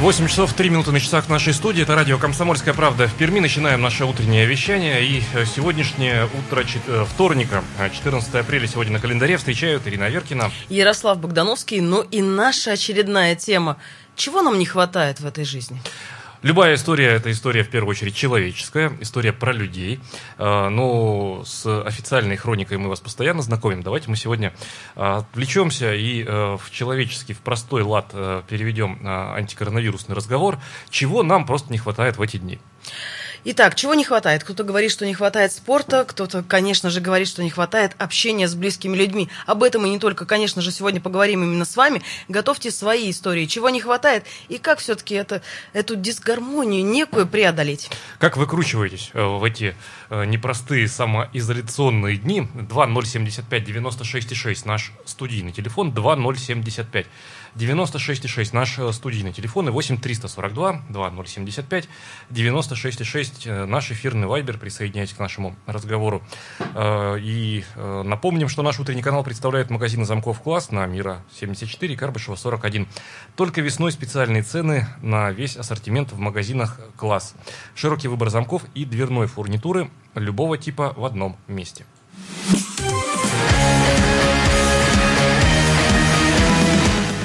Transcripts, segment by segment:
8 часов 3 минуты на часах нашей студии. Это радио «Комсомольская правда» в Перми. Начинаем наше утреннее вещание. И э, сегодняшнее утро чет- э, вторника, э, 14 апреля, сегодня на календаре встречают Ирина Веркина. Ярослав Богдановский, ну и наша очередная тема. Чего нам не хватает в этой жизни? Любая история – это история, в первую очередь, человеческая, история про людей. Э, Но с официальной хроникой мы вас постоянно знакомим. Давайте мы сегодня э, отвлечемся и э, в человеческий, в простой лад переведем антикоронавирусный разговор. Чего нам просто не хватает в эти дни? Итак, чего не хватает? Кто-то говорит, что не хватает спорта, кто-то, конечно же, говорит, что не хватает общения с близкими людьми. Об этом и не только, конечно же, сегодня поговорим именно с вами. Готовьте свои истории, чего не хватает и как все-таки это, эту дисгармонию некую преодолеть. Как выкручиваетесь э, в эти э, непростые самоизоляционные дни? 2075 96 6 наш студийный телефон, 2075 96 6 наш э, студийный телефон и 8 342 2075 96 6 наш эфирный вайбер. Присоединяйтесь к нашему разговору. Э, И э, напомним, что наш утренний канал представляет магазин замков «Класс» на Мира 74, Карбышева 41. Только весной специальные цены на весь ассортимент в магазинах «Класс». Широкий выбор замков и дверной фурнитуры любого типа в одном месте.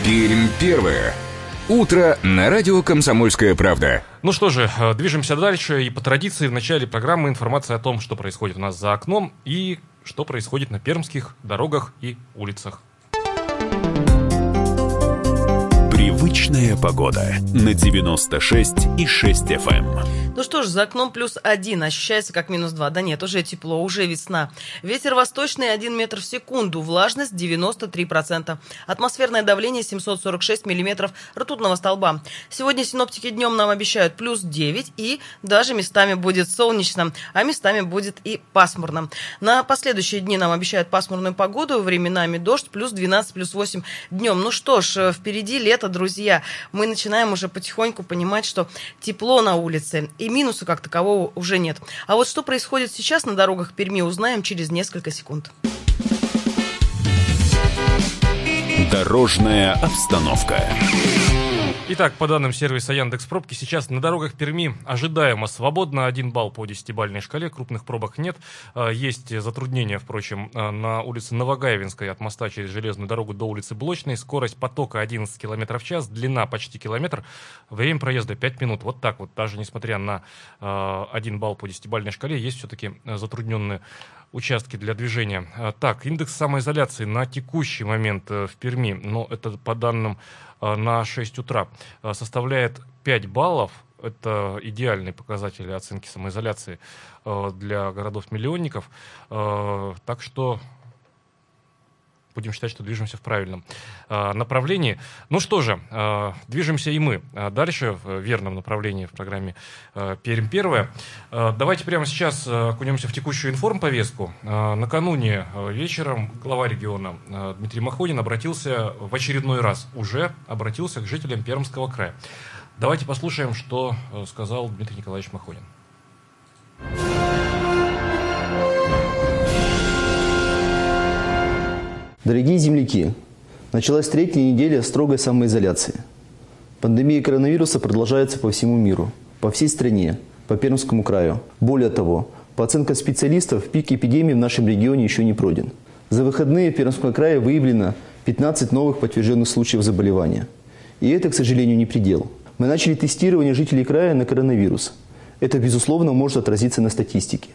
Пермь первая. Утро на радио «Комсомольская правда». Ну что же, э, движемся дальше. И по традиции в начале программы информация о том, что происходит у нас за окном и что происходит на пермских дорогах и улицах. Привычная погода на 96 и 6 FM. Ну что ж, за окном плюс один, ощущается как минус два. Да нет, уже тепло, уже весна. Ветер восточный 1 метр в секунду, влажность 93%. Атмосферное давление 746 миллиметров ртутного столба. Сегодня синоптики днем нам обещают плюс 9 и даже местами будет солнечно, а местами будет и пасмурно. На последующие дни нам обещают пасмурную погоду, временами дождь, плюс 12, плюс 8 днем. Ну что ж, впереди лето, друзья. Мы начинаем уже потихоньку понимать, что тепло на улице и минуса как такового уже нет. А вот что происходит сейчас на дорогах Перми, узнаем через несколько секунд. Дорожная обстановка. Итак, по данным сервиса Яндекс Пробки, сейчас на дорогах Перми ожидаемо свободно. Один балл по десятибальной шкале, крупных пробок нет. А, Есть затруднения, впрочем, а, на улице Новогаевинской от моста через железную дорогу до улицы Блочной. Скорость потока 11 км в час, длина почти километр, время проезда 5 минут. Вот так вот, даже несмотря на а, один балл по десятибальной шкале, есть все-таки затрудненные участки для движения. А, Так, индекс самоизоляции на текущий момент э, в Перми, но это по данным э, на 6 утра, э, составляет 5 баллов. Это идеальный показатель оценки самоизоляции для городов-миллионников. Так что будем считать, что движемся в правильном э, направлении. Ну что же, э, движемся и мы э, дальше в верном направлении в программе э, Пермь первая. Э, давайте прямо сейчас окунемся в текущую информповестку. Э, накануне вечером глава региона э, Дмитрий Махонин обратился в очередной раз, уже обратился к жителям Пермского края. Давайте послушаем, что сказал Дмитрий Николаевич Махонин. Дорогие земляки, началась третья неделя строгой самоизоляции. Пандемия коронавируса продолжается по всему миру, по всей стране, по Пермскому краю. Более того, по оценкам специалистов, пик эпидемии в нашем регионе еще не пройден. За выходные в Пермском крае выявлено 15 новых подтвержденных случаев заболевания. И это, к сожалению, не предел. Мы начали тестирование жителей края на коронавирус. Это, безусловно, может отразиться на статистике.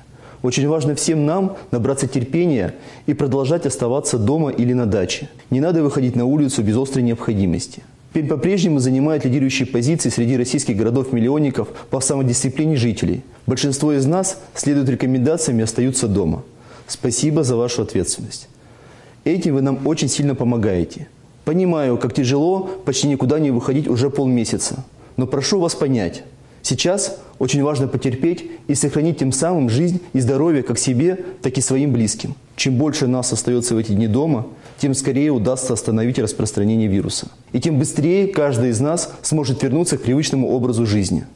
Очень важно всем нам набраться терпения и продолжать оставаться дома или на даче. Не надо выходить на улицу без острой необходимости. Пермь по-прежнему занимает лидирующие позиции среди российских городов-миллионников по самодисциплине жителей. Большинство из нас следуют рекомендациям и остаются дома. Спасибо за вашу ответственность. Этим вы нам очень сильно помогаете. Понимаю, как тяжело почти никуда не выходить уже полмесяца. Но прошу вас понять, сейчас очень важно потерпеть и сохранить тем самым жизнь и здоровье как себе, так и своим близким. Чем больше нас остается в эти дни дома, тем скорее удастся остановить распространение вируса. И тем быстрее каждый из нас сможет вернуться к привычному образу жизни.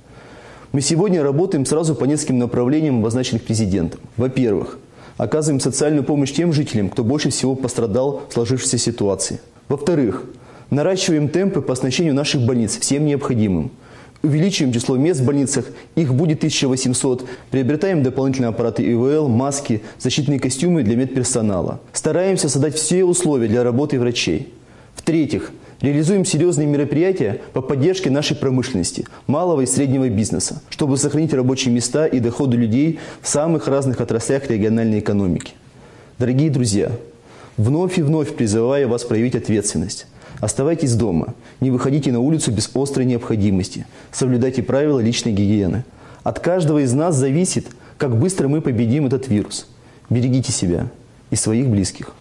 Мы сегодня работаем сразу по нескольким направлениям, обозначенных президентом. Во-первых, оказываем социальную помощь тем жителям, кто больше всего пострадал в сложившейся ситуации. Во-вторых, наращиваем темпы по оснащению наших больниц всем необходимым. Увеличиваем число мест в больницах, их будет 1800. Приобретаем дополнительные аппараты ИВЛ, маски, защитные костюмы для медперсонала. Стараемся создать все условия для работы врачей. В-третьих, реализуем серьезные мероприятия по поддержке нашей промышленности, малого и среднего бизнеса, чтобы сохранить рабочие места и доходы людей в самых разных отраслях региональной экономики. Дорогие друзья, вновь и вновь призываю вас проявить ответственность. Оставайтесь дома, не выходите на улицу без острой необходимости, соблюдайте правила личной гигиены. От каждого из нас зависит, как быстро мы победим этот вирус. Берегите себя и своих близких.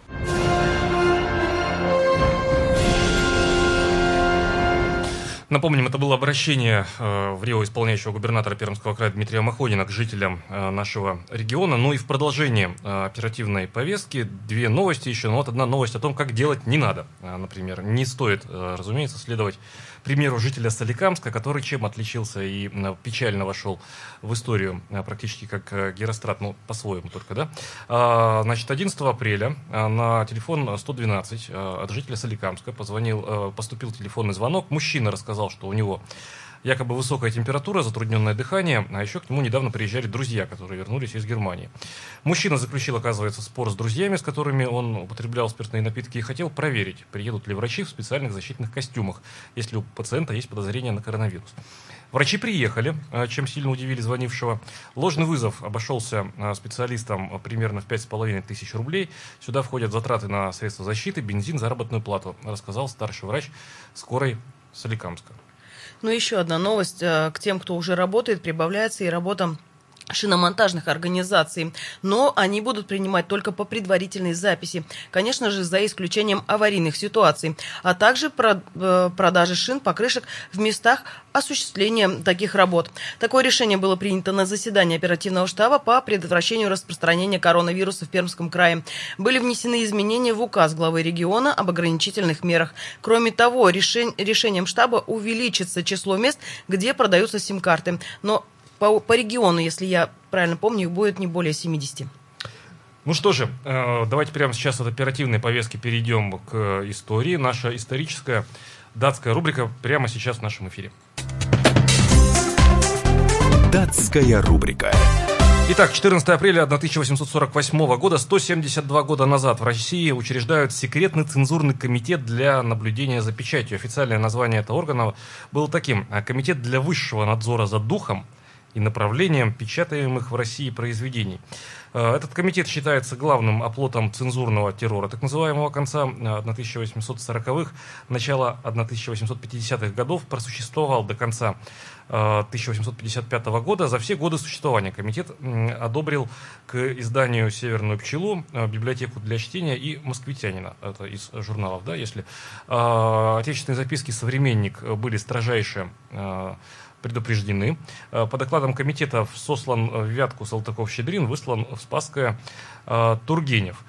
Напомним, это было обращение э, в Рио исполняющего губернатора Пермского края Дмитрия Маходина к жителям э, нашего региона. Ну и в продолжении э, оперативной повестки две новости еще. Ну вот одна новость о том, как делать не надо. Например, не стоит, разумеется, следовать примеру жителя Соликамска, который чем отличился и печально вошел в историю э, практически как э, Герострат, ну по-своему только, да. А, значит, 11 апреля э, на телефон 112 э, от жителя Соликамска позвонил, э, поступил телефонный звонок. Мужчина рассказал, что у него якобы высокая температура, затрудненное дыхание, а еще к нему недавно приезжали друзья, которые вернулись из Германии. Мужчина заключил, оказывается, спор с друзьями, с которыми он употреблял спиртные напитки, и хотел проверить, приедут ли врачи в специальных защитных костюмах, если у пациента есть подозрение на коронавирус. Врачи приехали, э, чем сильно удивили звонившего. Ложный вызов обошелся э, специалистам примерно в 5,5 тысяч рублей. Сюда входят затраты на средства защиты, бензин, заработную плату, рассказал старший врач скорой Соликамска. Ну, еще одна новость. э, К тем, кто уже работает, прибавляется и работа шиномонтажных организаций, но они будут принимать только по предварительной записи, конечно же, за исключением аварийных ситуаций, а также э, продажи шин, покрышек в местах осуществления таких работ. Такое решение было принято на заседании оперативного штаба по предотвращению распространения коронавируса в Пермском крае. Были внесены изменения в указ главы региона об ограничительных мерах. Кроме того, решением штаба увеличится число мест, где продаются сим-карты. Но по, по региону, если я правильно помню, их будет не более 70. Ну что же, э, давайте прямо сейчас от оперативной повестки перейдем к истории. Наша историческая датская рубрика прямо сейчас в нашем эфире. Датская рубрика. Итак, 14 апреля 1848 года, 172 года назад в России учреждают секретный цензурный комитет для наблюдения за печатью. Официальное название этого органа было таким. Комитет для высшего надзора за духом и направлением печатаемых в России произведений. Э, Этот комитет считается главным оплотом цензурного террора, так называемого конца э, 1840-х, начала 1850-х годов, просуществовал до конца э, 1855 года. За все годы существования комитет одобрил к изданию «Северную пчелу», э, библиотеку для чтения и «Москвитянина». Это из журналов, да, если э, отечественные записки «Современник» были строжайше э, предупреждены. Э, По докладам комитета сослан в Вятку Салтыков-Щедрин, выслан в Спасское э, Тургенев.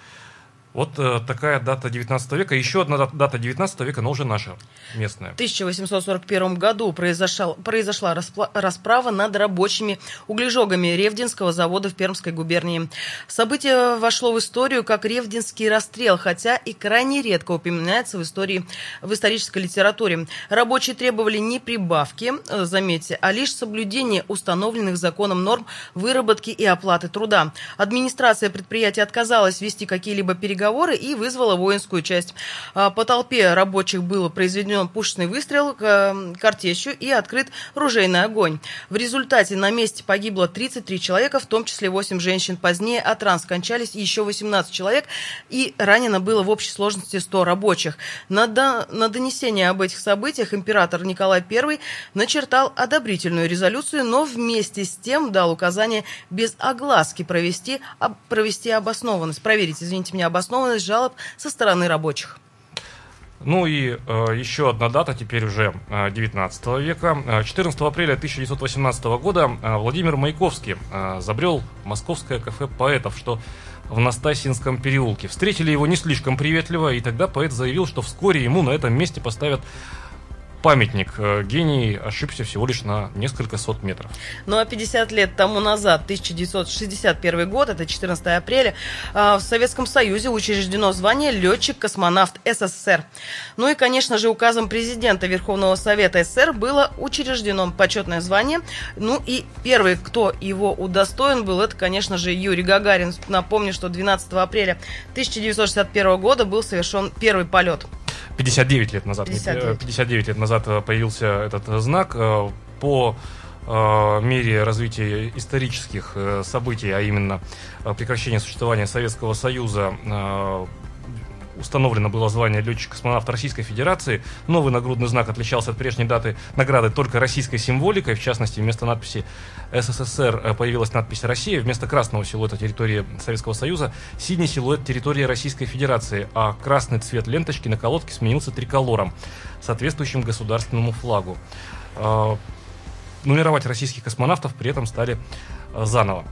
Вот э, такая дата 19 века. Еще одна дата- дата 19 века, но уже наша, местная. В 1841 году произошла, произошла распла- расправа над рабочими углежогами Ревдинского завода в Пермской губернии. Событие вошло в историю как Ревдинский расстрел, хотя и крайне редко упоминается в истории, в исторической литературе. Рабочие требовали не прибавки, э, заметьте, а лишь соблюдение установленных законом норм выработки и оплаты труда. Администрация предприятия отказалась вести какие-либо переговоры и вызвала воинскую часть. А, По толпе рабочих было произведен пушечный выстрел э, картечью и открыт ружейный огонь. В результате на месте погибло 33 человека, в том числе 8 женщин. Позднее от ран скончались еще 18 человек, и ранено было в общей сложности 100 рабочих. На, до- на донесение об этих событиях император Николай I начертал одобрительную резолюцию, но вместе с тем дал указание без огласки провести, об- провести обоснованность, проверить, извините меня, обоснованность жалоб со стороны рабочих. Ну и э, еще одна дата, теперь уже э, 19 века. Э, 14 апреля 1918 года э, Владимир Маяковский э, забрел московское кафе поэтов, что в Настасинском переулке. Встретили его не слишком приветливо, и тогда поэт заявил, что вскоре ему на этом месте поставят памятник. Э, гений ошибся всего лишь на несколько сот метров. Ну а 50 лет тому назад, 1961 год, это 14 апреля, э, в Советском Союзе учреждено звание летчик-космонавт СССР. Ну и, конечно же, указом президента Верховного Совета СССР было учреждено почетное звание. Ну и первый, кто его удостоен был, это, конечно же, Юрий Гагарин. Напомню, что 12 апреля 1961 года был совершен первый полет. 59 лет назад. 59, 59 лет назад э, появился этот э, знак э, по мере развития исторических событий, а именно прекращения существования Советского Союза, установлено было звание летчик-космонавта Российской Федерации. Новый нагрудный знак отличался от прежней даты награды только российской символикой. В частности, вместо надписи СССР появилась надпись «Россия». Вместо красного силуэта территории Советского Союза синий силуэт территории Российской Федерации, а красный цвет ленточки на колодке сменился триколором, соответствующим государственному флагу. Э, нумеровать российских космонавтов при этом стали э, заново.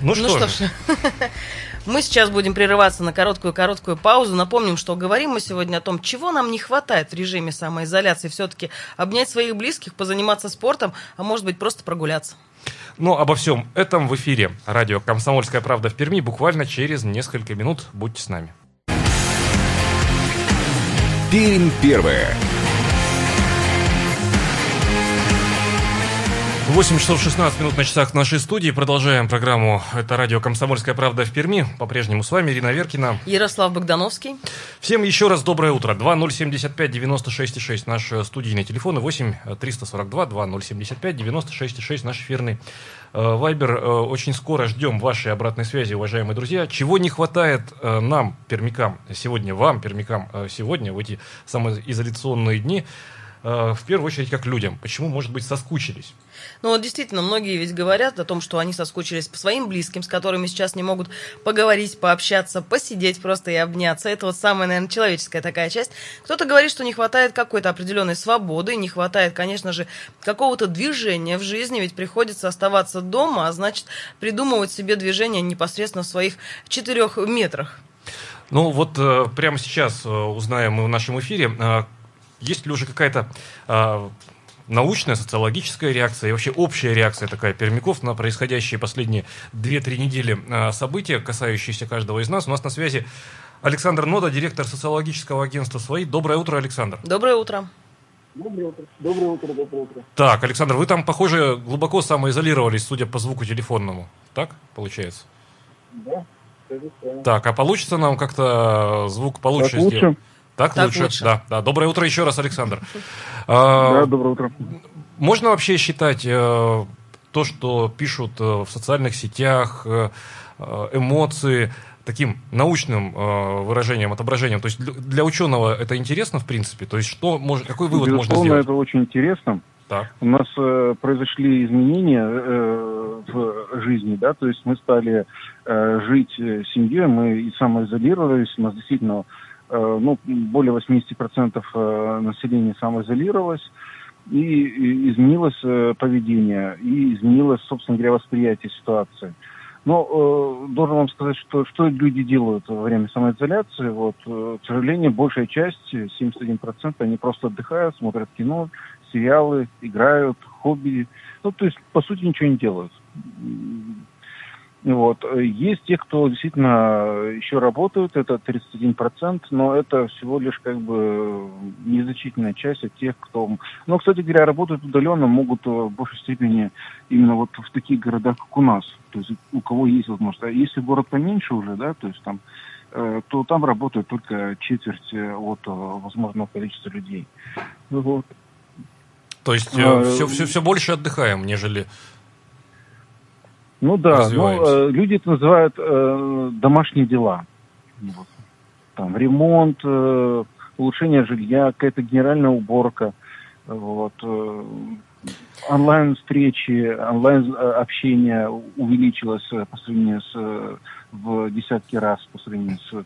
Ну, ну что, что ж. Мы сейчас будем прерываться на короткую-короткую паузу. Напомним, что говорим мы сегодня о том, чего нам не хватает в режиме самоизоляции. Все-таки обнять своих близких, позаниматься спортом, а может быть просто прогуляться. Ну, обо всем этом в эфире радио «Комсомольская правда» в Перми буквально через несколько минут. Будьте с нами. Пермь первая. 8 часов 16 минут на часах нашей студии. Продолжаем программу. Это радио «Комсомольская правда» в Перми. По-прежнему с вами Ирина Веркина. Ярослав Богдановский. Всем еще раз доброе утро. 2075 96 6 наш студийный телефон и 8 342 2075 96 6 наш эфирный э, Вайбер. Э, очень скоро ждем вашей обратной связи, уважаемые друзья. Чего не хватает э, нам, пермякам, сегодня, вам, пермякам, сегодня, в эти самоизоляционные дни, в первую очередь, как людям. Почему, может быть, соскучились? Ну вот действительно, многие ведь говорят о том, что они соскучились по своим близким, с которыми сейчас не могут поговорить, пообщаться, посидеть просто и обняться. Это вот самая, наверное, человеческая такая часть. Кто-то говорит, что не хватает какой-то определенной свободы, не хватает, конечно же, какого-то движения в жизни, ведь приходится оставаться дома, а значит, придумывать себе движение непосредственно в своих четырех метрах. Ну вот э, прямо сейчас э, узнаем мы в нашем эфире, э, есть ли уже какая-то э, научная, социологическая реакция и вообще общая реакция такая пермяков на происходящие последние 2-3 недели а, события, касающиеся каждого из нас. У нас на связи Александр Нода, директор социологического агентства «Свои». Доброе утро, Александр. Доброе утро. Доброе утро. Доброе утро, доброе утро. Так, Александр, вы там, похоже, глубоко самоизолировались, судя по звуку телефонному. Так, получается? Да. Так, а получится нам как-то звук получше так лучше? Так, так лучше. лучше. Да, да. Доброе утро еще раз, Александр. Да, а, доброе утро. Можно вообще считать э, то, что пишут э, в социальных сетях, э, эмоции, таким научным выражением, отображением. То есть для ученого это интересно, в принципе? То есть что, может, какой вывод Безусловно, можно сделать? это очень интересно. Так. У нас э, произошли изменения э, в жизни, да, то есть мы стали э, жить семьей, мы и самоизолировались, у нас действительно ну, более 80% э, населения самоизолировалось, и изменилось э, поведение, и изменилось, собственно говоря, восприятие ситуации. Но э, должен вам сказать, что что люди делают во время самоизоляции. Вот, э, к сожалению, большая часть, 71%, они просто отдыхают, смотрят кино, сериалы, играют, хобби. Ну, то есть, по сути, ничего не делают. Вот. Есть те, кто действительно еще работают, это 31%, но это всего лишь как бы незначительная часть от тех, кто... Но, кстати говоря, работают удаленно, могут в большей степени именно вот в таких городах, как у нас. То есть у кого есть возможность. А если город поменьше уже, да, то есть там э, то там работает только четверть э, от э, возможного количества людей. Вот. То есть а, все, все, все больше отдыхаем, нежели ну да, ну, э, люди это называют э, домашние дела. Вот. Там ремонт, э, улучшение жилья, какая-то генеральная уборка. Вот. Э, онлайн-встречи, онлайн-общение увеличилось э, по сравнению с э, в десятки раз по сравнению с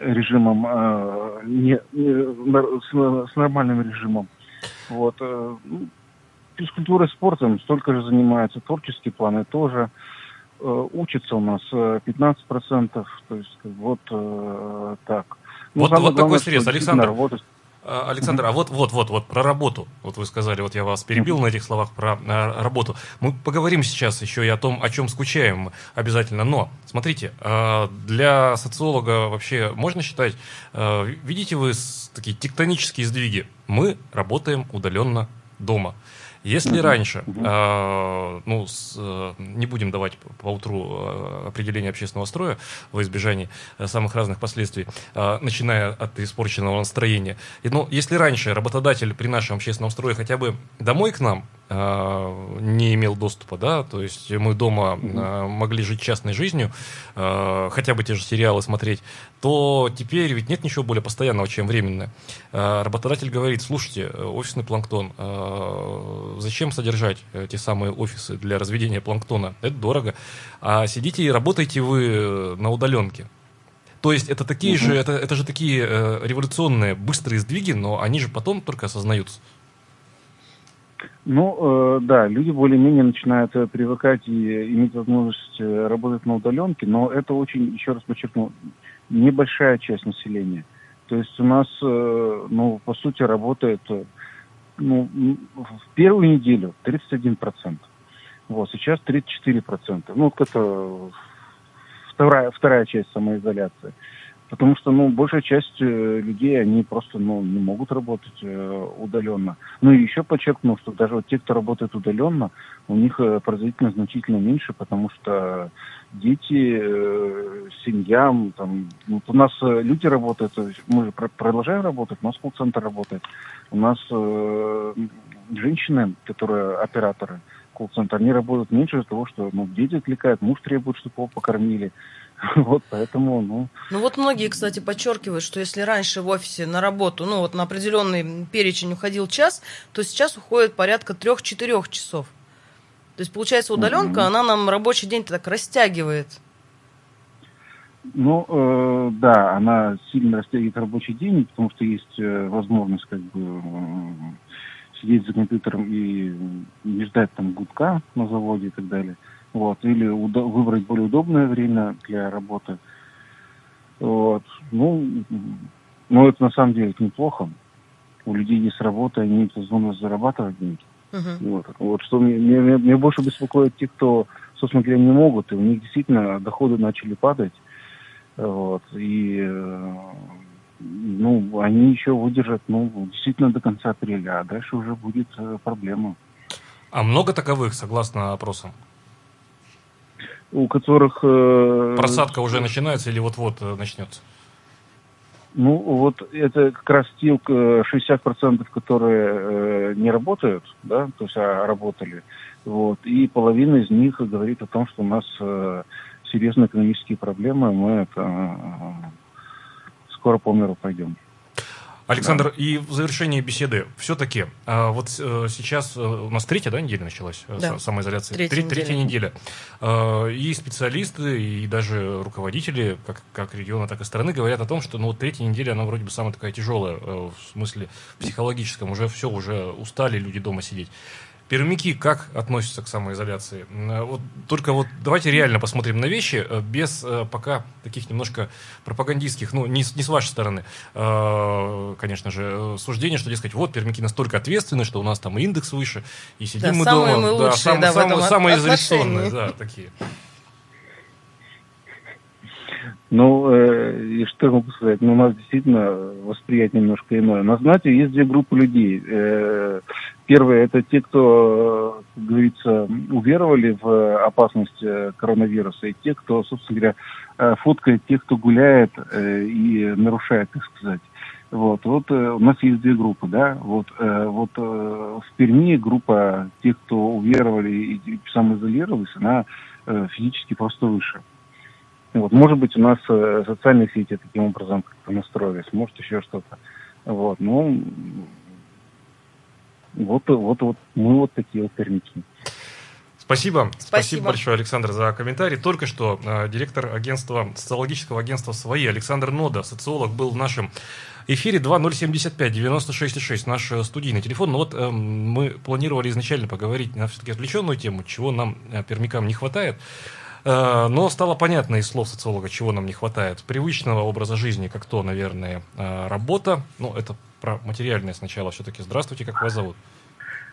режимом, э, не, не, с, с нормальным режимом. Вот. Э, физкультурой, спортом столько же занимаются, творческие планы тоже. э, учатся у нас э, 15%, то есть вот э, так. Ну, Вот- вот такой главное, срез, что Александр. работать- Александр, а вот, вот, вот, вот про работу. Вот вы сказали, вот я вас перебил на этих словах про а, работу. Мы поговорим сейчас еще и о том, о чем скучаем обязательно. Но, смотрите, для социолога вообще можно считать, видите вы такие тектонические сдвиги? Мы работаем удаленно дома. Если раньше, а, ну, с, э, не будем давать по- утру э, определение общественного строя во избежание э, самых разных последствий, а, начиная от испорченного настроения. И, ну, если раньше работодатель при нашем общественном строе хотя бы домой к нам не имел доступа, да, то есть мы дома а, могли жить частной жизнью, а, хотя бы те же сериалы смотреть, то теперь ведь нет ничего более постоянного, чем временное. Работодатель говорит, слушайте, э, офисный планктон, зачем содержать э, те самые офисы для разведения планктона? Это дорого. А сидите и работаете вы э, на удаленке. То есть это такие же, это, это же такие э, революционные быстрые сдвиги, но они же потом только осознаются. Ну, э, да, люди более-менее начинают э, привыкать и иметь возможность э, работать на удаленке, но это очень, еще раз подчеркну, небольшая часть населения. То есть у нас, э, ну, по сути, работает, э, ну, в первую неделю 31%. Вот, сейчас 34%. Ну, это вторая, вторая часть самоизоляции. Потому что, ну, большая часть э, людей, они просто, ну, не могут работать э, удаленно. Ну, и еще подчеркну, что даже вот те, кто работает удаленно, у них э, производительность значительно меньше, потому что дети, семьям, там, вот у нас люди работают, мы же про- продолжаем работать, у нас колл-центр работает. У нас женщины, которые операторы колл-центра, они работают меньше из-за того, что, ну, дети отвлекают, муж требует, чтобы его покормили. Вот поэтому, ну, Ну вот многие, кстати, подчеркивают, что если раньше в офисе на работу, ну вот на определенный перечень уходил час, то сейчас уходит порядка трех-четырех часов. То есть, получается, удаленка, она нам рабочий день так растягивает. Ну, э, да, она сильно растягивает рабочий день, потому что есть э, возможность как бы э, сидеть за компьютером и не ждать там гудка на заводе и так далее. Вот. Или уда- выбрать более удобное время для работы. Вот. Ну, ну, это на самом деле неплохо. У людей есть работа, они имеют возможность зарабатывать деньги. Мгм. Вот, вот что мне, мне, мне- больше беспокоит те, кто, собственно говоря, не могут, и у них действительно доходы начали падать. Вот, и ну, они еще выдержат, ну, действительно до конца апреля, а дальше уже будет э, проблема. А много таковых, согласно опросам? У которых... э, Просадка уже начинается или вот-вот э, начнется? Ну, вот это как раз те, э, 60%, которые э, не работают, да, то есть а работали, вот, и половина из них говорит о том, что у нас э, серьезные экономические проблемы, мы это э, скоро по миру пойдем. Александр, и в завершении беседы, все-таки, а, вот э, сейчас э, у нас третья, да, неделя началась э, Да. са- самоизоляция? Третья Тре- третья неделя. А, И специалисты, и даже руководители, как, как региона, так и страны, говорят о том, что ну, вот третья неделя, она вроде бы самая такая тяжелая, в смысле психологическом, уже все, уже устали люди дома сидеть. Пермяки как относятся к самоизоляции? М, Вот, только вот давайте реально посмотрим на вещи, э, без э, пока таких немножко пропагандистских, ну, не, с- не с вашей стороны, э, конечно же, э, суждения, что, дескать, вот, пермяки настолько ответственны, что у нас там и индекс выше, и сидим Да, мы самые дома. мы лучшие, сам- да, сам- этом от- самоизоляционные, да, такие. Ну, э, и что я могу сказать? Ну, у нас действительно восприятие немножко иное. На знаете, есть две группы людей. Э, Первое, это те, кто, э, как говорится, уверовали в опасность э, коронавируса, и те, кто, собственно говоря, э, фоткает тех, кто гуляет э, и нарушает, так сказать. Вот, вот э, у нас есть две группы, да. Вот, э, вот э, в Перми группа тех, кто уверовали и, самоизолировались, она э, физически просто выше. Вот, может быть, у нас э, социальные сети таким образом как-то настроились, может, еще что-то. Вот, ну, вот, вот, вот, мы вот такие вот пермяки. Спасибо. Спасибо. Спасибо. большое, Александр, за комментарий. Только что э, директор агентства, социологического агентства «Свои» Александр Нода, социолог, был в нашем эфире 2075-96,6, наш э, студийный телефон. Но вот э, мы планировали изначально поговорить на все-таки отвлеченную тему, чего нам, э, пермякам, не хватает. Э, но стало понятно из слов социолога, чего нам не хватает. Привычного образа жизни, как то, наверное, э, работа. Ну, это про материальное сначала все-таки. Здравствуйте, как вас зовут?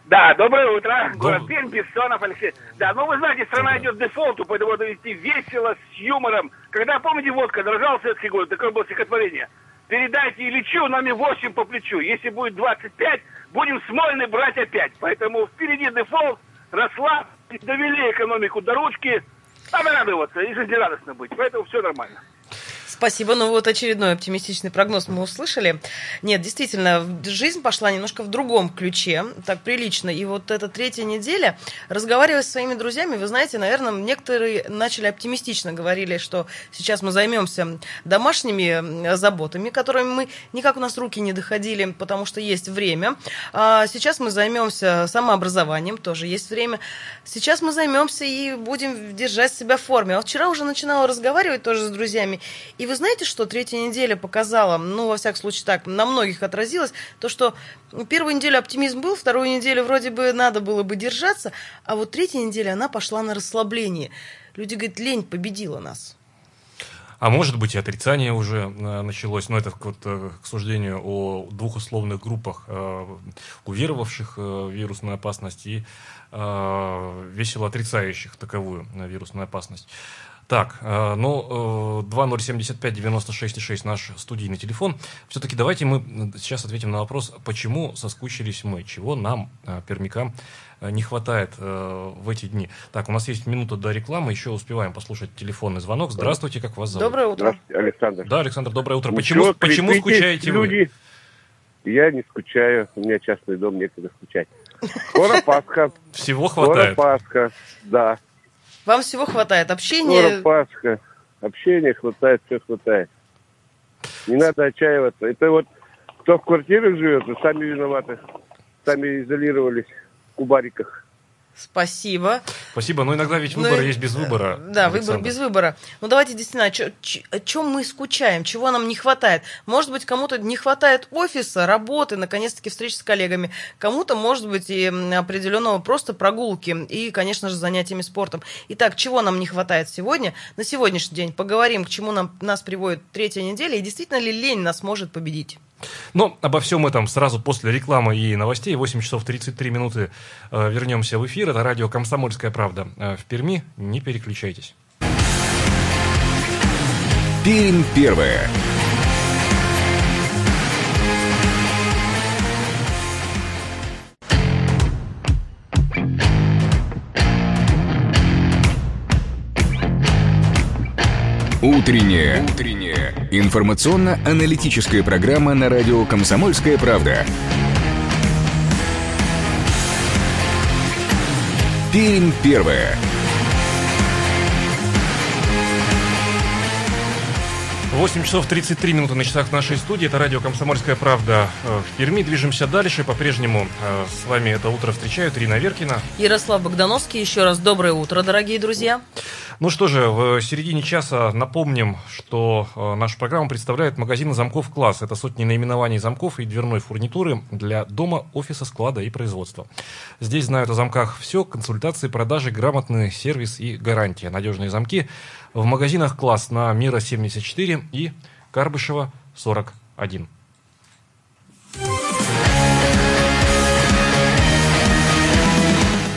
Да, доброе утро. Доб- Город Пермь, Бессонов Алексей. Да, ну вы знаете, страна идет к дефолту, поэтому надо вести весело, с юмором. Когда, помните, водка дрожал в советский год, такое было стихотворение. Передайте Ильичу, нами 8 по плечу. Если будет 25, будем Смольный брать опять. Поэтому впереди дефолт, расслаб, довели экономику до ручки. Надо радоваться и жизнерадостно быть. Поэтому все нормально. Спасибо. Ну вот очередной оптимистичный прогноз мы услышали. Нет, действительно, жизнь пошла немножко в другом ключе, так прилично. И вот эта третья неделя, разговаривая со своими друзьями, вы знаете, наверное, некоторые начали оптимистично говорили, что сейчас мы займемся домашними заботами, которыми мы никак у нас руки не доходили, потому что есть время. А сейчас мы займемся самообразованием, тоже есть время. Сейчас мы займемся и будем держать себя в форме. А вчера уже начинала разговаривать тоже с друзьями, и вы знаете, что третья неделя показала, ну, во всяком случае, так, на многих отразилось, то, что первую неделю оптимизм был, вторую неделю вроде бы надо было бы держаться, а вот третья неделя, она пошла на расслабление. Люди говорят, лень победила нас. А может быть и отрицание уже э, началось, но это вот, э, к суждению о двух условных группах, э, уверовавших в вирусную опасность и весело отрицающих таковую вирусную опасность. Так, э, ну, э, 2075-96-6 наш студийный телефон. Все-таки давайте мы э, сейчас ответим на вопрос, почему соскучились мы, чего нам, э, пермякам, э, не хватает э, в эти дни. Так, у нас есть минута до рекламы, еще успеваем послушать телефонный звонок. Здравствуйте, как вас зовут? Доброе утро. Здравствуйте, Александр. Да, Александр, доброе утро. Почему, почему скучаете вы? люди? Я не скучаю, у меня частный дом, некогда скучать. Скоро Пасха, Всего скоро хватает. Пасха, да. Вам всего хватает Скоро общения. Пасха, общения хватает, все хватает. Не надо отчаиваться. Это вот кто в квартирах живет, вы сами виноваты. Сами изолировались в кубариках. Спасибо. Спасибо, но иногда ведь Ну выбор и- есть без выбора. Да, выбор Александр. без выбора. Ну давайте действительно, чё- о чем мы скучаем, чего нам не хватает? Может быть, кому-то не хватает офиса, работы, наконец-таки встречи с коллегами. Кому-то, может быть, и определенного просто прогулки и, конечно же, занятиями спортом. Итак, чего нам не хватает сегодня? На сегодняшний день поговорим, к чему нам, нас приводит третья неделя, и действительно ли лень нас может победить. Но обо всем этом сразу после рекламы и новостей. 8 часов 33 минуты э, вернемся в эфир. Это радио «Комсомольская правда» э, в Перми. Не переключайтесь. Пермь первая. Утренняя. Утренняя. Информационно-аналитическая программа на радио «Комсомольская правда». Пермь первая. 8 часов 33 минуты на часах нашей студии. Это радио «Комсомольская правда» э, в Перми. Движемся дальше. По-прежнему э, с вами это утро встречают Ирина Веркина. Ярослав Богдановский, еще раз доброе утро, дорогие друзья. Ну что же, в середине часа напомним, что э, наша программа представляет магазин замков «Класс». Это сотни наименований замков и дверной фурнитуры для дома, офиса, склада и производства. Здесь знают о замках все, консультации, продажи, грамотный сервис и гарантия. Надежные замки в магазинах «Класс» на Мира 74 и Карбышева 41.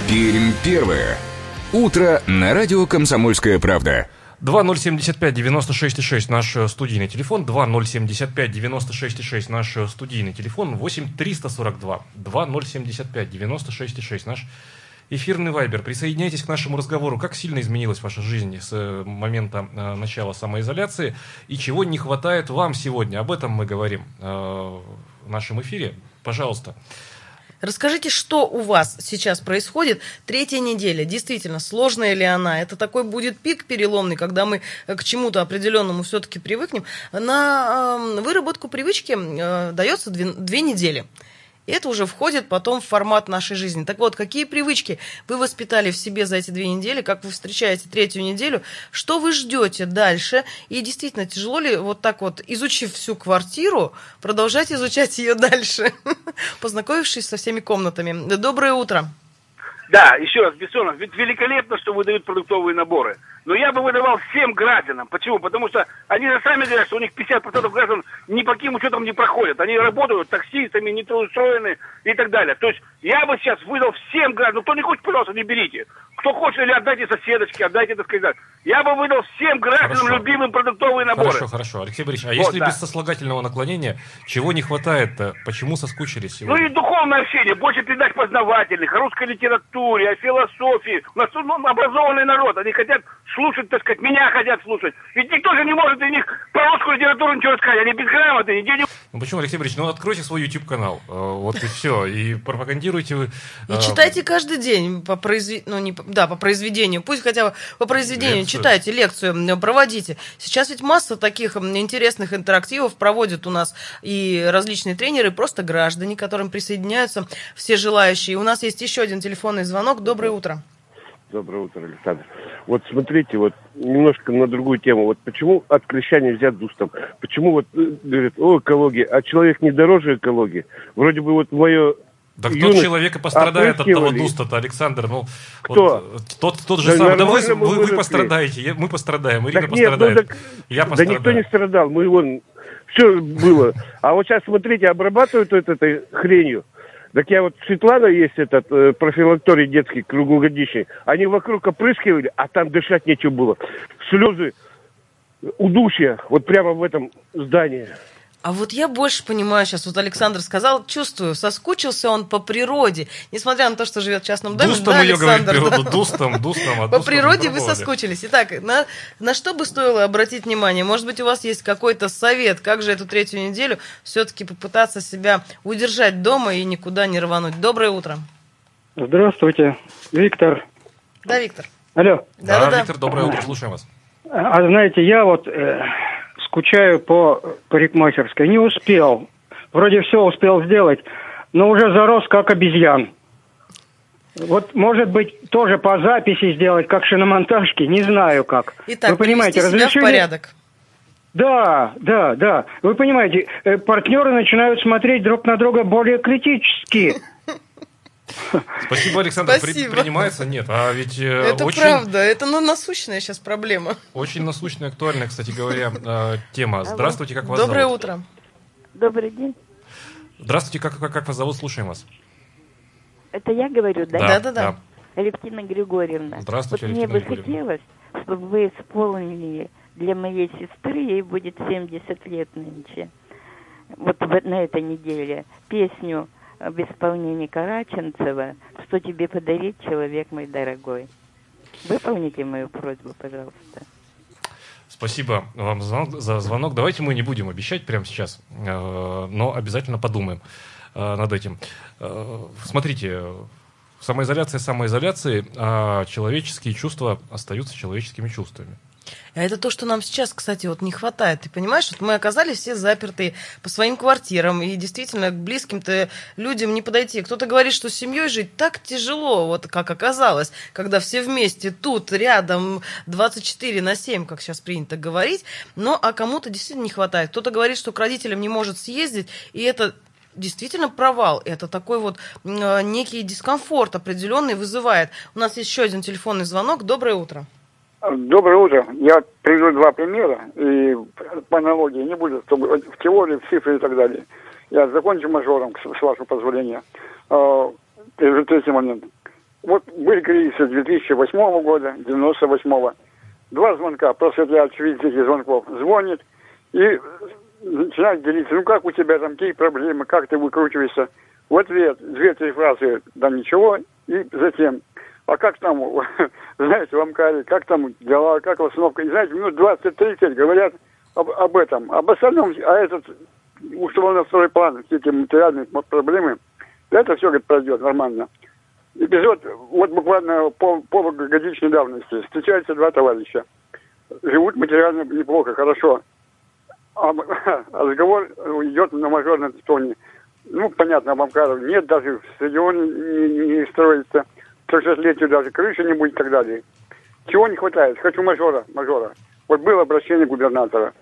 Пермь первая. Утро на радио «Комсомольская правда». 2075-96-6 наш э, студийный телефон, 2075-96-6 наш э, студийный телефон, 8-342 2075-96-6 наш эфирный вайбер. Присоединяйтесь к нашему разговору. Как сильно изменилась ваша жизнь с э, момента начала самоизоляции и чего не хватает вам сегодня? Об этом мы говорим в нашем эфире. Пожалуйста. Расскажите, что у вас сейчас происходит? Третья неделя, действительно, сложная ли она? Это такой будет пик переломный, когда мы э, к чему-то определенному все-таки привыкнем. На э, выработку привычки э, дается две недели. И это уже входит потом в формат нашей жизни. Так вот, какие привычки вы воспитали в себе за эти две недели, как вы встречаете третью неделю, что вы ждете дальше? И действительно, тяжело ли вот так вот, изучив всю квартиру, продолжать изучать ее дальше, познакомившись со всеми комнатами? Доброе утро. Да, еще раз, Бессонов, ведь великолепно, что выдают продуктовые наборы. Но я бы выдавал всем гражданам. Почему? Потому что они же сами говорят, что у них 50% граждан ни по каким учетам не проходят. Они работают таксистами, нетрудоустроены и так далее. То есть я бы сейчас выдал всем гражданам. Кто не хочет, пожалуйста, не берите. Кто хочет, или отдайте соседочке, отдайте, так сказать. Я бы выдал всем гражданам Хорошо. любимым продуктовые наборы. Хорошо, хорошо. Алексей Борисович, а Вот, если да. без сослагательного наклонения, чего не хватает-то? Почему соскучились Ну сегодня? и духовное общение, больше передач познавательных, русской литературе, о философии. У нас ну, образованный народ, они хотят слушать, так сказать, меня хотят слушать. Ведь никто же не может из них про русскую литературу ничего сказать, они безграмотные, нигде не... Ну почему, Алексей Борисович, ну откройте свой YouTube-канал, э, вот и все, и пропагандируйте вы... И э, читайте каждый день по произве... ну, не... да, по произведению. Пусть хотя бы по произведению Лекцию. читайте, лекцию проводите. Сейчас ведь масса таких интересных интерактивов проводят у нас и различные тренеры, и просто граждане, к которым присоединяются все желающие. У нас есть еще один телефонный звонок. Доброе утро. Доброе утро, Александр. Вот смотрите, вот немножко на другую тему. Вот почему от клеща нельзя дустом? Почему вот э, говорят, о, экология, а человек не дороже экологии? Вроде бы вот мое Так тот юность человек и пострадает от того дуста-то, Александр. Ну, Кто? вот, тот, тот же Да самый. Да вы, вы, вы выросли. пострадаете, я- мы пострадаем, Ирина Так нет, ну пострадает. так- я да пострадаю. никто не страдал, мы вон, все было. А вот сейчас, смотрите, обрабатывают вот этой хренью. Так я вот, Светлана есть этот э, профилакторий детский, круглогодичный. Они вокруг опрыскивали, а там дышать нечего было. Слезы, удушья, вот прямо в этом здании. А вот я больше понимаю сейчас, вот Александр сказал, чувствую, соскучился он по природе, несмотря на то, что живет в частном доме. Дустом да, ее говорит Александр? природу, дустом, дустом. а По дустом природе вы соскучились. Итак, на, на что бы стоило обратить внимание? Может быть, у вас есть какой-то совет, как же эту третью неделю все-таки попытаться себя удержать дома и никуда не рвануть? Доброе утро. Здравствуйте, Виктор. Да, Виктор? Алло. Да, Да-да-да. Виктор, доброе утро, слушаем вас. А знаете, я вот э, скучаю по парикмахерской. Не успел. Вроде все успел сделать, но уже зарос как обезьян. Вот, может быть, тоже по записи сделать, как шиномонтажки, не знаю как. Итак, Вы понимаете, себя в разрешили- порядок. Да, да, да. Вы понимаете, э, партнеры начинают смотреть друг на друга более критически. Спасибо, Александр. При- Спасибо. принимается? Нет. А ведь э, Это очень, правда, это ну, насущная сейчас проблема. очень насущная, актуальная, кстати говоря, э, тема. Здравствуйте, как вас Доброе зовут? утро. Добрый день. Здравствуйте, как, как, как вас зовут? Слушаем вас. Это я говорю, да? Да-да-да. Алевтина Григорьевна. Здравствуйте, вот мне бы хотелось, чтобы вы исполнили для моей сестры, ей будет 70 лет нынче, вот на этой неделе, песню в исполнении Караченцева «Что тебе подарить, человек мой дорогой». Выполните мою просьбу, пожалуйста. Спасибо вам за звонок. Давайте мы не будем обещать прямо сейчас, э, но обязательно подумаем э, над этим. Э, Смотрите, самоизоляция самоизоляции, а человеческие чувства остаются человеческими чувствами. А это то, что нам сейчас, кстати, вот не хватает. Ты понимаешь, вот мы оказались все запертые по своим квартирам, и действительно к близким-то людям не подойти. Кто-то говорит, что с семьей жить так тяжело, вот как оказалось, когда все вместе тут, рядом, 24 на 7, как сейчас принято говорить. Но а кому-то действительно не хватает. Кто-то говорит, что к родителям не может съездить, и это действительно провал. Это такой вот некий дискомфорт определенный вызывает. У нас еще один телефонный звонок. Доброе утро. Доброе утро. Я приведу два примера, и по аналогии не будет, чтобы в теории, в цифре и так далее. Я закончу мажором, с вашего позволения. А, Третий момент. Вот были кризисы 2008 года, 98 Два звонка, просветляют свидетели звонков. Звонит и начинает делиться. Ну, как у тебя там, какие проблемы, как ты выкручиваешься. В ответ две-три фразы, да ничего, и затем, а как там, знаете, в Амкаре, как там дела, как восстановка. И знаете, минут 20-30 говорят об, об этом. Об остальном, а этот на второй план, все эти материальные проблемы, это все, говорит, пройдет нормально. Эпизод, вот буквально пол, полугодичной давности. Встречаются два товарища. Живут материально неплохо, хорошо. А, а разговор идет на мажорном тоне. Ну, понятно, об Амкаров нет, даже в стадионе не, не строится. 300-летию даже крыши не будет и так далее. Чего не хватает? Хочу мажора, мажора. Вот было обращение губернатора.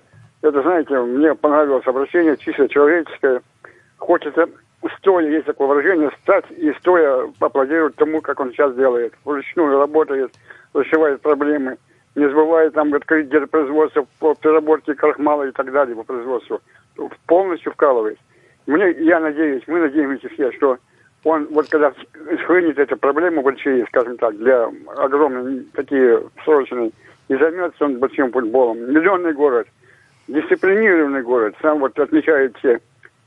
Это, знаете, мне понравилось обращение, чисто человеческое. Хочется стоя, есть такое выражение, стать и стоя аплодировать тому, как он сейчас делает. Вручную работает, решает проблемы, не забывая там открыть где-то производство по переработке крахмала и так далее по производству. Полностью вкалывает. Мне, я надеюсь, мы надеемся все, что он вот когда схватит эту проблему большие, скажем так, для огромной, такие срочные, и займется он большим футболом. Миллионный город, дисциплинированный город, сам вот отмечает все.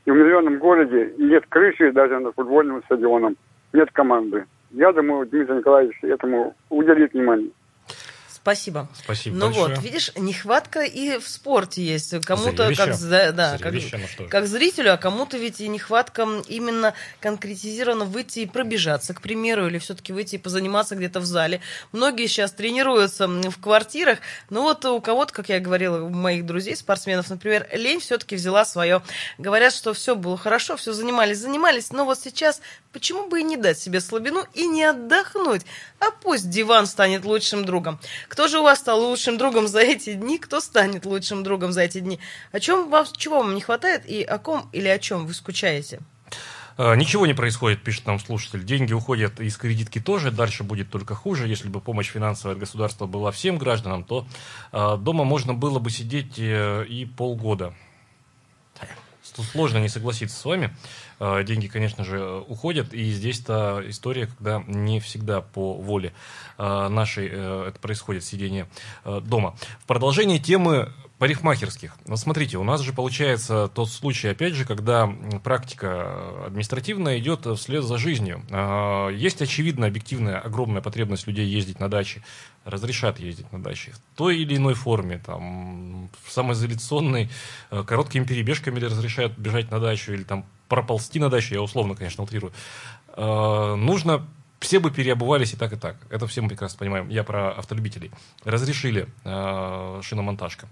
И в миллионном городе нет крыши даже над футбольным стадионом, нет команды. Я думаю, Дмитрий Николаевич этому уделит внимание. Спасибо. Спасибо Ну большое. вот, видишь, нехватка и в спорте есть. Кому-то как, да, да, как, ну как зрителю, а кому-то ведь и нехватка именно конкретизирована выйти и пробежаться, к примеру, или все-таки выйти и позаниматься где-то в зале. Многие сейчас тренируются в квартирах, но вот у кого-то, как я говорила, у моих друзей, спортсменов, например, лень все-таки взяла свое. Говорят, что все было хорошо, все занимались, занимались, но вот сейчас почему бы и не дать себе слабину и не отдохнуть? А пусть диван станет лучшим другом. Кто же у вас стал лучшим другом за эти дни? Кто станет лучшим другом за эти дни? О чем вам, чего вам не хватает и о ком или о чем вы скучаете? А, Ничего не происходит, пишет нам слушатель. Деньги уходят из кредитки тоже, дальше будет только хуже. Если бы помощь финансовая от государства была всем гражданам, то а, дома можно было бы сидеть э, и полгода. Сложно не согласиться с вами. А, Деньги, конечно же, уходят, и здесь-то история, когда не всегда по воле а, нашей э, это происходит, сидение э, дома. В продолжении темы парикмахерских. Вот смотрите, у нас же получается тот случай, опять же, когда практика административная идет вслед за жизнью. Есть очевидно объективная огромная потребность людей ездить на даче, разрешат ездить на даче в той или иной форме, там, в самоизоляционной, э, короткими перебежками разрешают бежать на дачу, или там проползти на дачу, я условно, конечно, утрирую. Э, Нужно все бы переобувались и так, и так. Это все мы прекрасно понимаем. Я про автолюбителей. Разрешили э, шиномонтажка.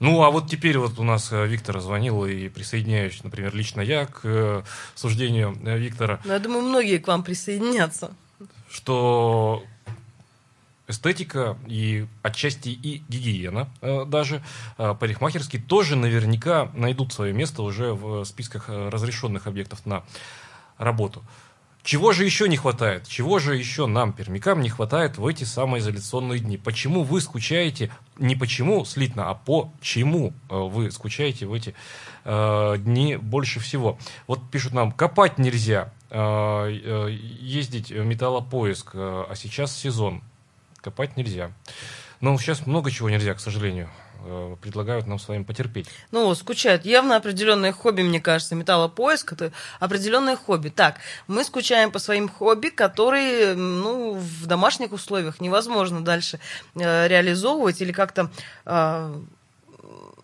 Ну, а вот теперь вот у нас э, Виктор звонил и присоединяюсь, например, лично я к э, суждению Виктора, Ну, я думаю, многие к вам присоединятся. что эстетика и отчасти и гигиена э, даже э, парикмахерские тоже наверняка найдут свое место уже в списках э, разрешенных объектов на работу. Чего же еще не хватает? Чего же еще нам, пермякам, не хватает в эти самоизоляционные дни? Почему вы скучаете, не почему слитно, а по чему э, вы скучаете в эти э, дни больше всего? Вот пишут нам, копать нельзя, э, э, ездить металлопоиск, э, а сейчас сезон, копать нельзя. Но сейчас много чего нельзя, к сожалению. Э, Предлагают нам с вами потерпеть. Ну, скучают. Явно определенное хобби, мне кажется, металлопоиск это определенное хобби. Так, мы скучаем по своим хобби, которые, ну, в домашних условиях невозможно дальше э, реализовывать или как-то э,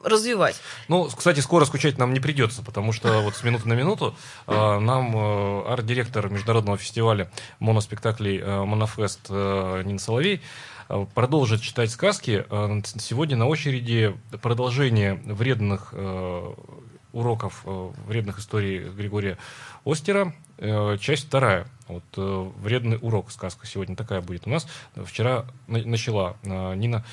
развивать. Ну, кстати, скоро скучать нам не придется, потому что вот с минуты на минуту э, нам э, арт-директор международного фестиваля моноспектаклей э, «Монофест» э, Нина Соловей э, продолжит читать сказки. Э, Сегодня на очереди продолжение вредных э, уроков, вредных историй Григория Остера, часть вторая. Вот вредный урок сказка сегодня такая будет у нас. Вчера на- начала Нина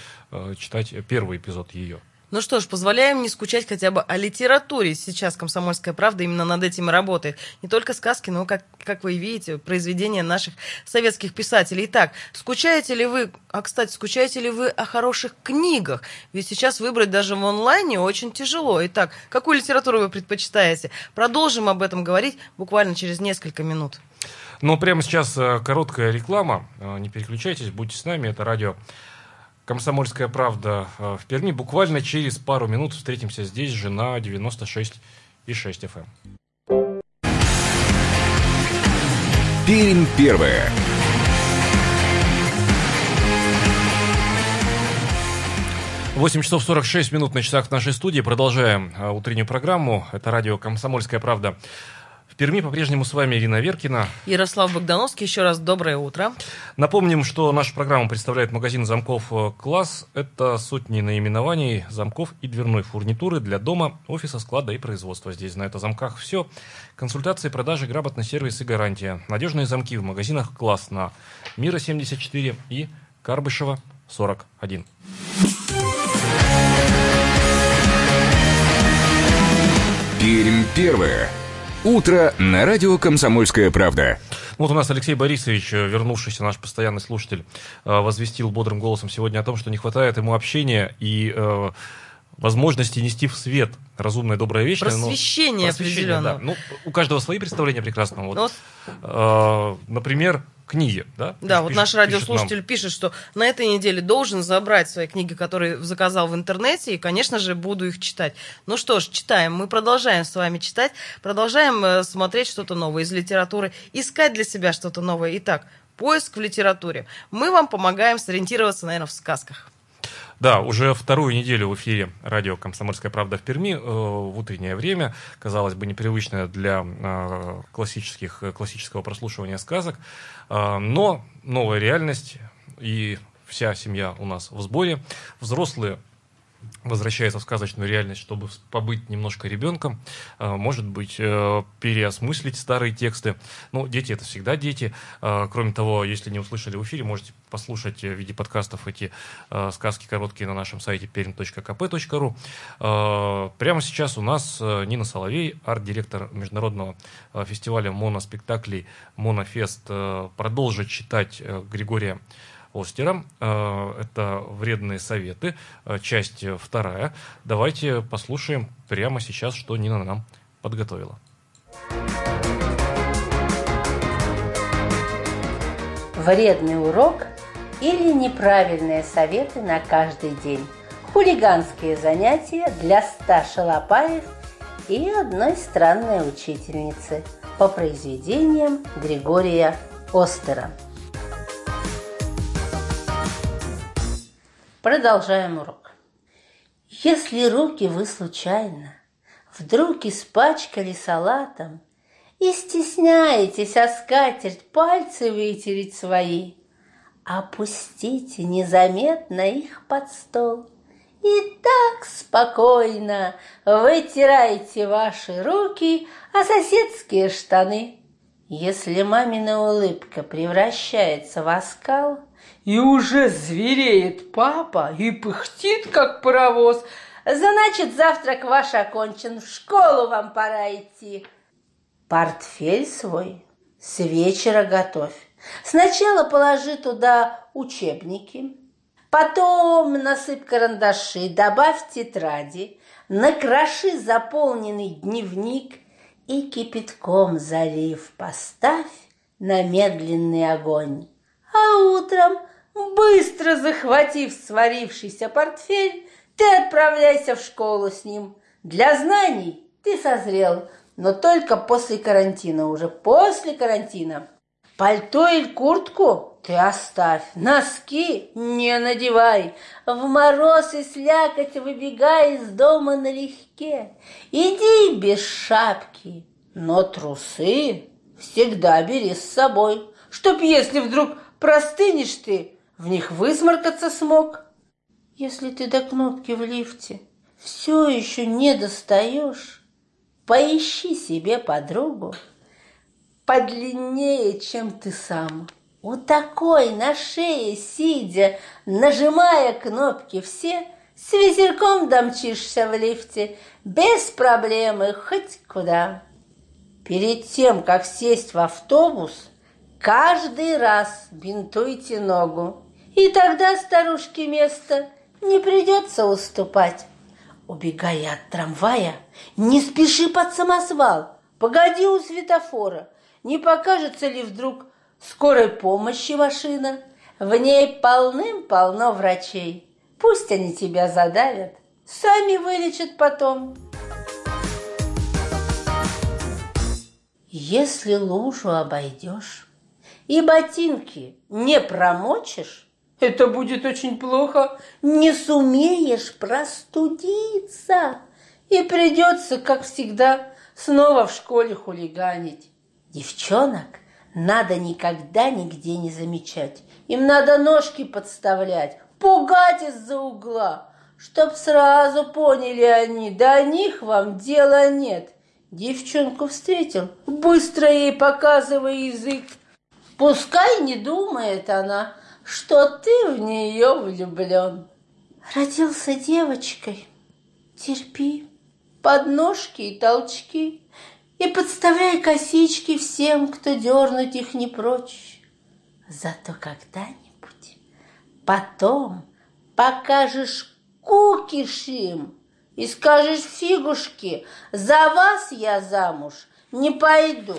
читать первый эпизод ее. Ну что ж, позволяем не скучать хотя бы о литературе. Сейчас «Комсомольская правда» именно над этим и работает. Не только сказки, но, как, как вы видите, произведения наших советских писателей. Итак, скучаете ли вы, а, кстати, скучаете ли вы о хороших книгах? Ведь сейчас выбрать даже в онлайне очень тяжело. Итак, какую литературу вы предпочитаете? Продолжим об этом говорить буквально через несколько минут. Но прямо сейчас э, короткая реклама. Э, Не переключайтесь, будьте с нами. Это радио «Комсомольская правда» э, в Перми. Буквально через пару минут встретимся здесь же на 96,6 FM. Пермь первая. Восемь часов 46 минут на часах в нашей студии. Продолжаем э, утреннюю программу. Это радио «Комсомольская правда». Перми по-прежнему с вами Ирина Веркина. Ярослав Богдановский, еще раз доброе утро. Напомним, что нашу программу представляет магазин замков э, «Класс». Это сотни наименований замков и дверной фурнитуры для дома, офиса, склада и производства. Здесь на это замках все. Консультации, продажи, грамотный сервис и гарантия. Надежные замки в магазинах «Класс» на Мира 74 и Карбышева 41. Пермь первая. Утро на радио «Комсомольская правда». Вот у нас Алексей Борисович, э, вернувшийся наш постоянный слушатель, э, возвестил бодрым голосом сегодня о том, что не хватает ему общения и э, возможности нести в свет разумная добрая вещь. Просвещение, но, просвещение определенно. да. Ну, у каждого свои представления прекрасно. Вот, Ну, э, например, книги, да? Да, Пиш- вот пишет- наш пишет радиослушатель пишет, что на этой неделе должен забрать свои книги, которые заказал в интернете, и, конечно же, буду их читать. Ну что ж, читаем. Мы продолжаем с вами читать, продолжаем э, смотреть что-то новое из литературы, искать для себя что-то новое. Итак, поиск в литературе. Мы вам помогаем сориентироваться, наверное, в сказках. Да, уже вторую неделю в эфире радио «Комсомольская правда» в Перми э, в утреннее время, казалось бы, непривычное для э, классических, э, классического прослушивания сказок, Э, но новая реальность и вся семья у нас в сборе. Взрослые возвращается в сказочную реальность, чтобы побыть немножко ребенком, э, может быть, э, переосмыслить старые тексты. Ну, дети это всегда дети. Э, Кроме того, если не услышали в эфире, можете послушать в виде подкастов эти сказки короткие на нашем сайте perm.kp.ru. Э, Прямо сейчас у нас Нина Соловей, арт-директор международного фестиваля моноспектаклей «Монофест», продолжит читать Григория Остера. Э, Это «Вредные советы», э, часть вторая. Давайте послушаем прямо сейчас, что Нина нам подготовила. Вредный урок или неправильные советы на каждый день. Хулиганские занятия для ста шалопаев и одной странной учительницы по произведениям Григория Остера. Продолжаем урок. Если руки вы случайно вдруг испачкали салатом и стесняетесь о скатерть пальцы вытереть свои, опустите незаметно их под стол и так спокойно вытирайте ваши руки о соседские штаны. Если мамина улыбка превращается в оскал, и уже звереет папа и пыхтит, как паровоз, значит, завтрак ваш окончен, в школу вам пора идти. Портфель свой с вечера готовь. Сначала положи туда учебники, потом насыпь карандаши, добавь тетради, накроши заполненный дневник и кипятком залив поставь на медленный огонь. А утром, быстро захватив сварившийся портфель, ты отправляйся в школу с ним. Для знаний ты созрел, но только после карантина, уже после карантина. Пальто или куртку ты оставь, носки не надевай. В мороз и слякоть выбегай из дома налегке. Иди без шапки, но трусы всегда бери с собой, чтоб если вдруг простынешь ты, в них высморкаться смог. Если ты до кнопки в лифте все еще не достаешь, поищи себе подругу подлиннее, чем ты сам. У такой на шее сидя, нажимая кнопки все, с ветерком домчишься в лифте, без проблемы хоть куда. Перед тем, как сесть в автобус, каждый раз бинтуйте ногу, и тогда старушке место не придется уступать. Убегая от трамвая, не спеши под самосвал, погоди у светофора, не покажется ли вдруг скорой помощи машина? В ней полным-полно врачей. Пусть они тебя задавят, сами вылечат потом. Если лужу обойдешь и ботинки не промочишь, это будет очень плохо. Не сумеешь простудиться. И придется, как всегда, снова в школе хулиганить. Девчонок надо никогда нигде не замечать. Им надо ножки подставлять, пугать из-за угла, чтоб сразу поняли они, до них вам дела нет. Девчонку встретил, быстро ей показывая язык. Пускай не думает она, что ты в нее влюблен. Родился девочкой, терпи, подножки и толчки. И подставляй косички всем, кто дернуть их не прочь. Зато когда-нибудь потом покажешь кукиш им и скажешь фигушки, за вас я замуж не пойду.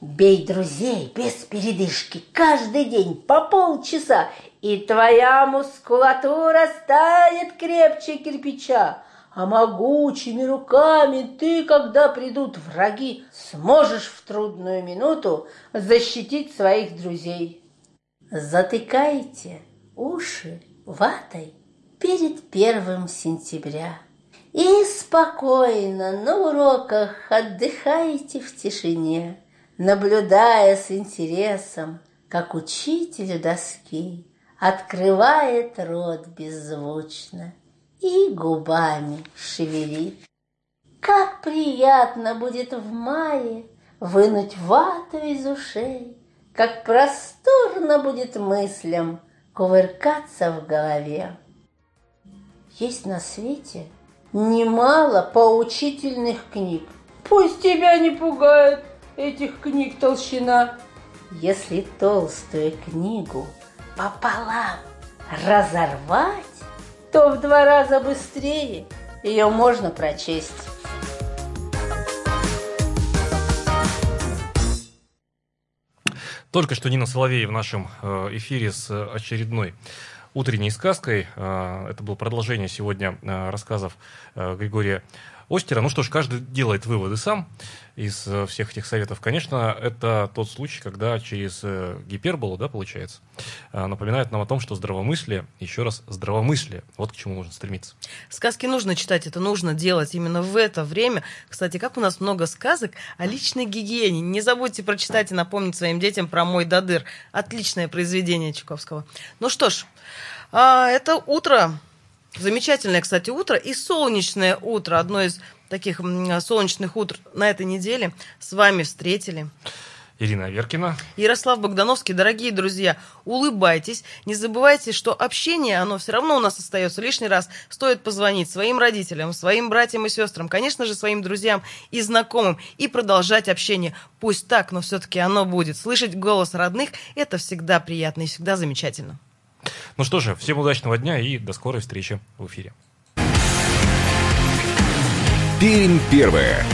Бей друзей без передышки каждый день по полчаса, и твоя мускулатура станет крепче кирпича. А могучими руками ты, когда придут враги, сможешь в трудную минуту защитить своих друзей. Затыкайте уши ватой перед первым сентября. И спокойно на уроках отдыхайте в тишине наблюдая с интересом, как учитель доски открывает рот беззвучно и губами шевелит. Как приятно будет в мае вынуть вату из ушей, как просторно будет мыслям кувыркаться в голове. Есть на свете немало поучительных книг. Пусть тебя не пугает этих книг толщина. Если толстую книгу пополам разорвать, то в два раза быстрее ее можно прочесть. Только что Нина Соловей в нашем э, эфире с очередной утренней сказкой. Э, это было продолжение сегодня э, рассказов Григория Остера. Ну что ж, каждый делает выводы сам из э, всех этих советов. Конечно, это тот случай, когда через э, гиперболу, да, получается, э, напоминает нам о том, что здравомыслие, еще раз, здравомыслие, вот к чему нужно стремиться. Сказки нужно читать, это нужно делать именно в это время. Кстати, как у нас много сказок о личной гигиене. Не забудьте прочитать и напомнить своим детям про «Мой Дадыр». Отличное произведение Чуковского. Ну что ж, а, это утро Замечательное, кстати, утро и солнечное утро. Одно из таких солнечных утр на этой неделе с вами встретили. Ирина Веркина. Ярослав Богдановский. Дорогие друзья, улыбайтесь. Не забывайте, что общение, оно все равно у нас остается лишний раз. Стоит позвонить своим родителям, своим братьям и сестрам, конечно же, своим друзьям и знакомым и продолжать общение. Пусть так, но все-таки оно будет. Слышать голос родных – это всегда приятно и всегда замечательно. Ну что же, всем удачного дня и до скорой встречи в эфире. Пермь первое.